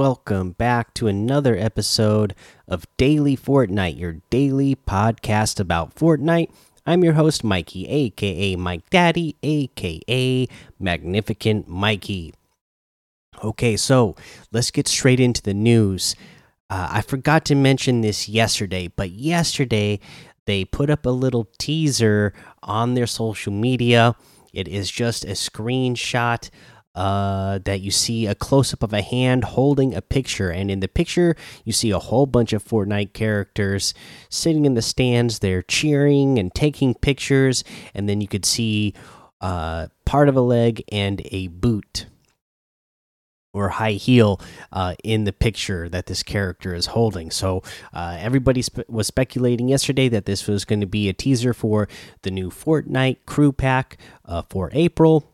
welcome back to another episode of Daily Fortnite, your daily podcast about Fortnite. I'm your host, Mikey, aka Mike Daddy, aka Magnificent Mikey. Okay, so let's get straight into the news. Uh, I forgot to mention this yesterday, but yesterday they put up a little teaser on their social media. It is just a screenshot uh, that you see a close up of a hand holding a picture, and in the picture you see a whole bunch of Fortnite characters sitting in the stands. They're cheering and taking pictures, and then you could see uh, part of a leg and a boot or high heel uh, in the picture that this character is holding. So uh, everybody spe was speculating yesterday that this was going to be a teaser for the new Fortnite crew pack uh, for April.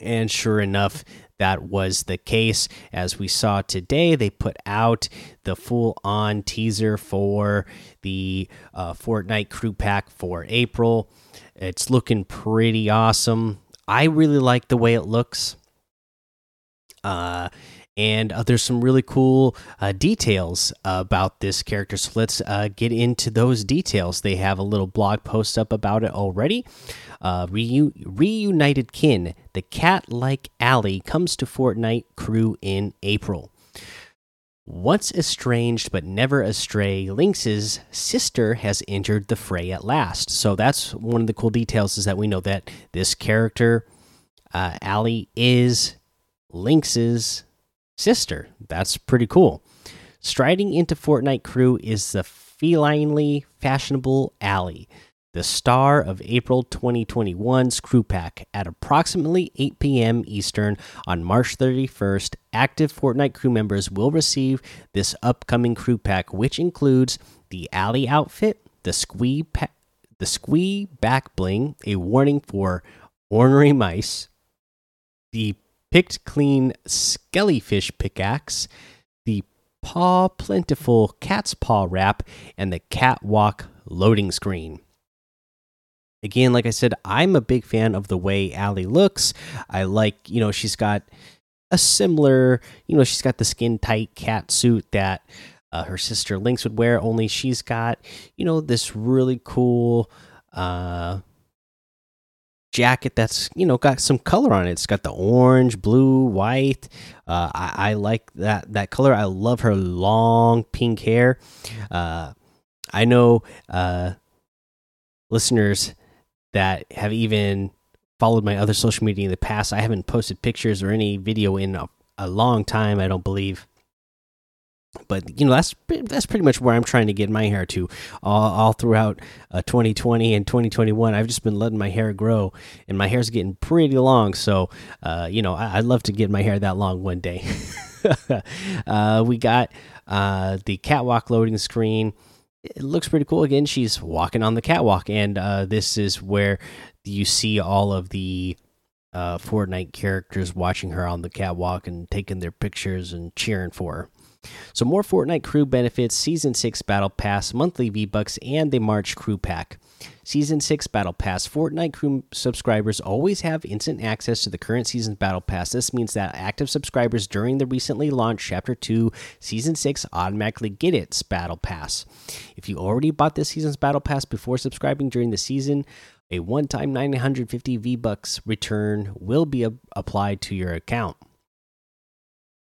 And sure enough, that was the case. As we saw today, they put out the full on teaser for the uh, Fortnite crew pack for April. It's looking pretty awesome. I really like the way it looks. Uh, and uh, there's some really cool uh, details about this character. So let's uh, get into those details. They have a little blog post up about it already. Uh, Reu reunited kin, the cat-like Allie comes to Fortnite crew in April. Once estranged but never astray, Lynx's sister has entered the fray at last. So that's one of the cool details is that we know that this character, uh, Allie, is Lynx's sister. That's pretty cool. Striding into Fortnite crew is the felinely fashionable Allie, the star of April 2021's crew pack. At approximately 8 p.m. Eastern on March 31st, active Fortnite crew members will receive this upcoming crew pack, which includes the Allie outfit, the squee, the squee back bling, a warning for ornery mice, the picked clean skellyfish pickaxe, the paw plentiful cat's paw wrap, and the catwalk loading screen. Again, like I said, I'm a big fan of the way Allie looks. I like, you know, she's got a similar, you know, she's got the skin tight cat suit that uh, her sister Lynx would wear, only she's got, you know, this really cool uh jacket that's you know got some color on it. It's got the orange, blue, white. Uh, I, I, like that that color. I love her long pink hair. Uh, I know uh, listeners that have even followed my other social media in the past. I haven't posted pictures or any video in a, a long time. I don't believe but you know that's that's pretty much where I'm trying to get my hair to all, all throughout uh, 2020 and 2021. I've just been letting my hair grow, and my hair's getting pretty long. So, uh, you know, I, would love to get my hair that long one day. uh, we got uh, the catwalk loading screen. It looks pretty cool. Again, she's walking on the catwalk, and uh, this is where you see all of the uh, Fortnite characters watching her on the catwalk and taking their pictures and cheering for her. So more Fortnite crew benefits, Season 6 Battle Pass, monthly V-Bucks, and the March crew pack. Season 6 Battle Pass. Fortnite crew subscribers always have instant access to the current season's Battle Pass. This means that active subscribers during the recently launched Chapter 2 Season 6 automatically get its Battle Pass. If you already bought this season's Battle Pass before subscribing during the season, a one time 950 V Bucks return will be applied to your account.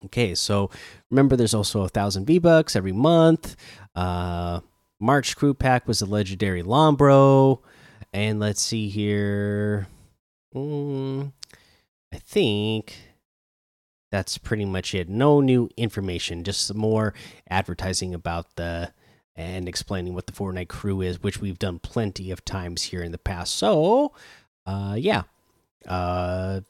Okay, so remember, there's also a thousand V Bucks every month. Uh, March crew pack was a legendary Lombro, and let's see here. Mm, I think that's pretty much it. No new information, just some more advertising about the and explaining what the Fortnite crew is, which we've done plenty of times here in the past. So, uh, yeah, uh,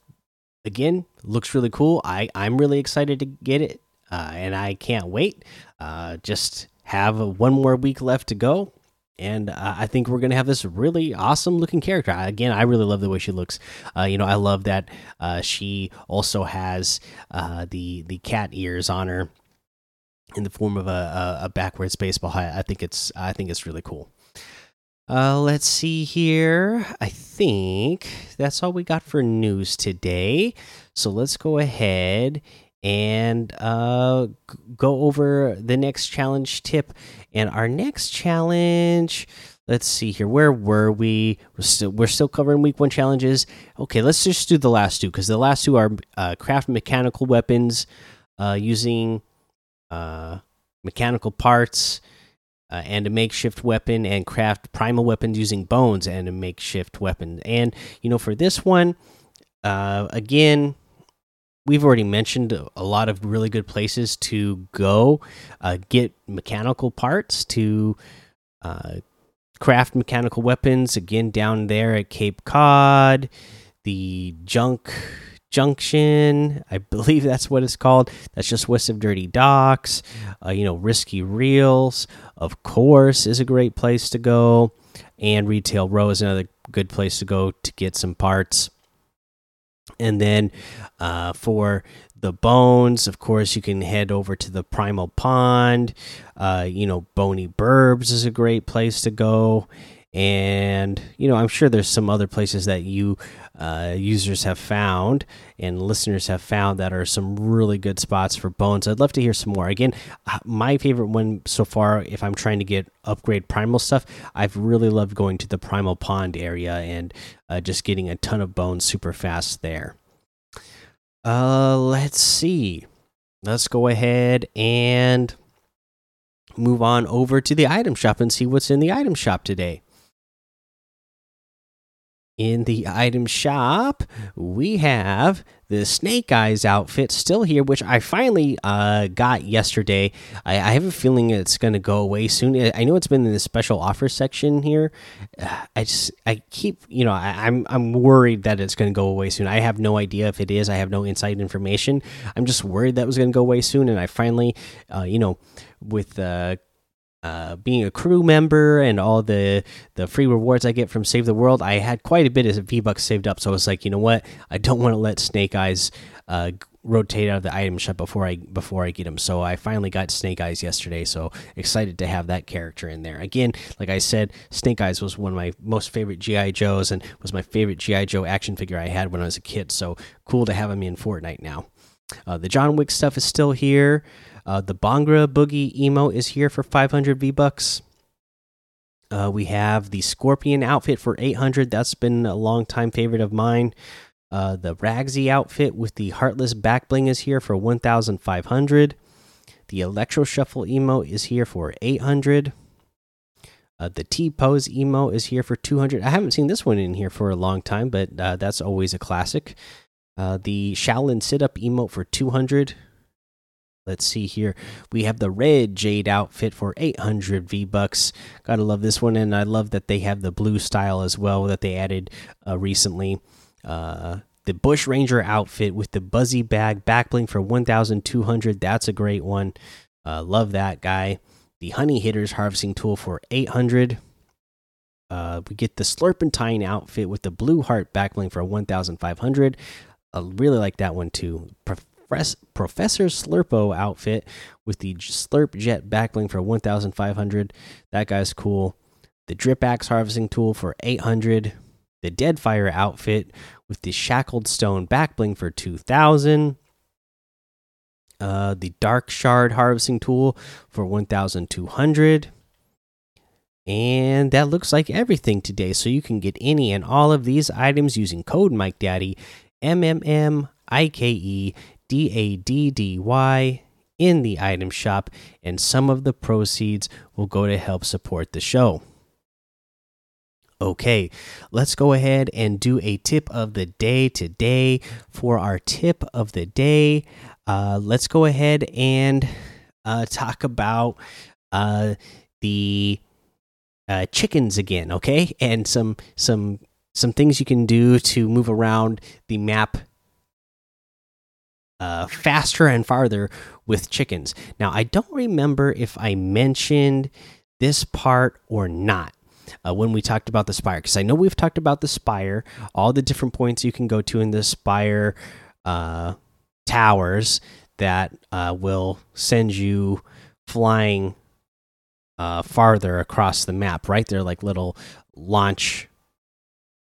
again, looks really cool. I I'm really excited to get it, uh, and I can't wait. Uh, just have one more week left to go, and uh, I think we're gonna have this really awesome looking character. Again, I really love the way she looks. Uh, you know, I love that uh, she also has uh, the the cat ears on her in the form of a, a, a backwards baseball hat. I think it's I think it's really cool. Uh, let's see here. I think that's all we got for news today. So let's go ahead and uh, go over the next challenge tip. And our next challenge, let's see here. Where were we? We're still we're still covering week one challenges. Okay, let's just do the last two because the last two are uh, craft mechanical weapons uh, using uh, mechanical parts. Uh, and a makeshift weapon, and craft primal weapons using bones and a makeshift weapon. And you know, for this one, uh, again, we've already mentioned a lot of really good places to go uh, get mechanical parts to uh, craft mechanical weapons again down there at cape cod the junk junction i believe that's what it's called that's just west of dirty docks uh, you know risky reels of course is a great place to go and retail row is another good place to go to get some parts and then uh, for the bones, of course, you can head over to the Primal Pond. Uh, you know, Boney Burbs is a great place to go. And, you know, I'm sure there's some other places that you uh, users have found and listeners have found that are some really good spots for bones. I'd love to hear some more. Again, uh, my favorite one so far, if I'm trying to get upgrade primal stuff, I've really loved going to the Primal Pond area and uh, just getting a ton of bones super fast there. Uh, let's see. Let's go ahead and move on over to the item shop and see what's in the item shop today in the item shop, we have the Snake Eyes outfit still here, which I finally uh, got yesterday. I, I, have a feeling it's going to go away soon. I know it's been in the special offer section here. I just I keep you know I, am I'm, I'm worried that it's going to go away soon. I have no idea if it is. I have no inside information. I'm just worried that was going to go away soon, and I finally uh, you know with uh uh, being a crew member and all the the free rewards I get from Save the World, I had quite a bit of V Bucks saved up. So I was like, you know what, I don't want to let Snake Eyes uh, rotate out of the item shop before I before I get him. So I finally got Snake Eyes yesterday. So excited to have that character in there again. Like I said, Snake Eyes was one of my most favorite GI Joes and was my favorite GI Joe action figure I had when I was a kid. So cool to have him in Fortnite now. Uh, the John Wick stuff is still here. Uh, the Bhangra Boogie emo is here for 500 V bucks. Uh, we have the Scorpion outfit for 800. That's been a long time favorite of mine. Uh, the Ragsy outfit with the Heartless back bling is here for 1,500. The Electro Shuffle emo is here for 800. Uh, the T Pose emo is here for 200. I haven't seen this one in here for a long time, but uh, that's always a classic. Uh, the Shaolin Sit Up emote for 200. Let's see here. We have the red jade outfit for 800 V bucks. Gotta love this one, and I love that they have the blue style as well that they added uh, recently. Uh, the Bush Ranger outfit with the Buzzy Bag backbling for 1,200. That's a great one. Uh, love that guy. The Honey Hitters harvesting tool for 800. Uh, we get the Slurpentine outfit with the Blue Heart backbling for 1,500. I really like that one too. Professor Slurpo outfit with the Slurp Jet backbling for 1,500. That guy's cool. The Drip Axe harvesting tool for 800. The Deadfire outfit with the Shackled Stone backbling for 2,000. Uh, the Dark Shard harvesting tool for 1,200. And that looks like everything today. So you can get any and all of these items using code Mike Daddy, M M M I K E D A D D Y in the item shop, and some of the proceeds will go to help support the show. Okay, let's go ahead and do a tip of the day today. For our tip of the day, uh, let's go ahead and uh, talk about uh, the uh, chickens again, okay? And some some some things you can do to move around the map uh, faster and farther with chickens. Now, I don't remember if I mentioned this part or not uh, when we talked about the spire, because I know we've talked about the spire, all the different points you can go to in the spire uh, towers that uh, will send you flying uh, farther across the map, right? They're like little launch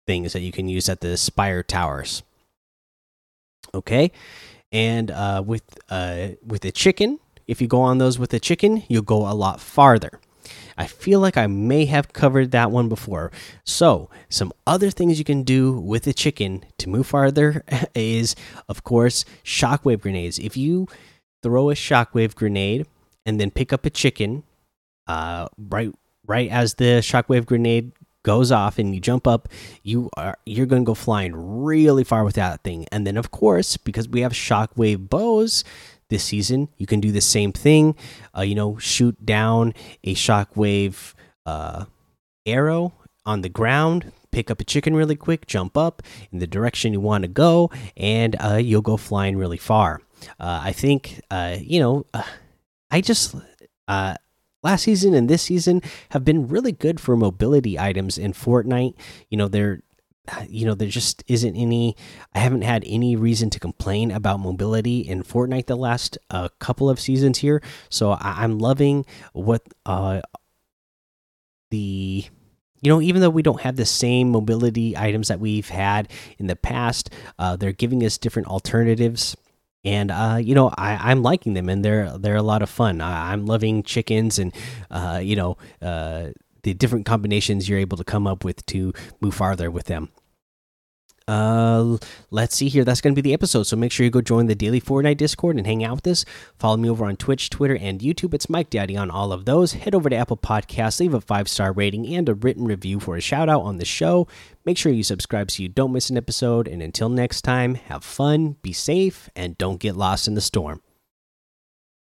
things that you can use at the spire towers. Okay and uh, with uh, with a chicken, if you go on those with a chicken, you'll go a lot farther. I feel like I may have covered that one before. So, some other things you can do with a chicken to move farther is, of course, shockwave grenades. If you throw a shockwave grenade and then pick up a chicken, uh, right, right as the shockwave grenade goes off and you jump up, you are you're going to go flying really far with that thing. And then, of course, because we have shockwave bows, this season. You can do the same thing. Uh, you know, shoot down a shockwave uh, arrow on the ground, pick up a chicken really quick, jump up in the direction you want to go, and uh, you'll go flying really far. Uh, I think, uh, you know, uh, I just last season and this season have been really good for mobility items in Fortnite. You know, they're you know, there just isn't any. I haven't had any reason to complain about mobility in Fortnite the last uh, couple of seasons here. So I, am loving what uh, the. You know, even though we don't have the same mobility items that we've had in the past, uh, they're giving us different alternatives and uh, you know I, am liking them, and they're they're a lot of fun. I, am loving chickens, and uh, you know uh, the different combinations you're able to come up with to move farther with them. Uh, let's see here. That's going to be the episode. So make sure you go join the daily Fortnite Discord and hang out with us. Follow me over on Twitch, Twitter, and YouTube. It's Mike Daddy on all of those. Head over to Apple Podcasts, leave a five star rating and a written review for a shout out on the show. Make sure you subscribe so you don't miss an episode. And until next time, have fun, be safe, and don't get lost in the storm.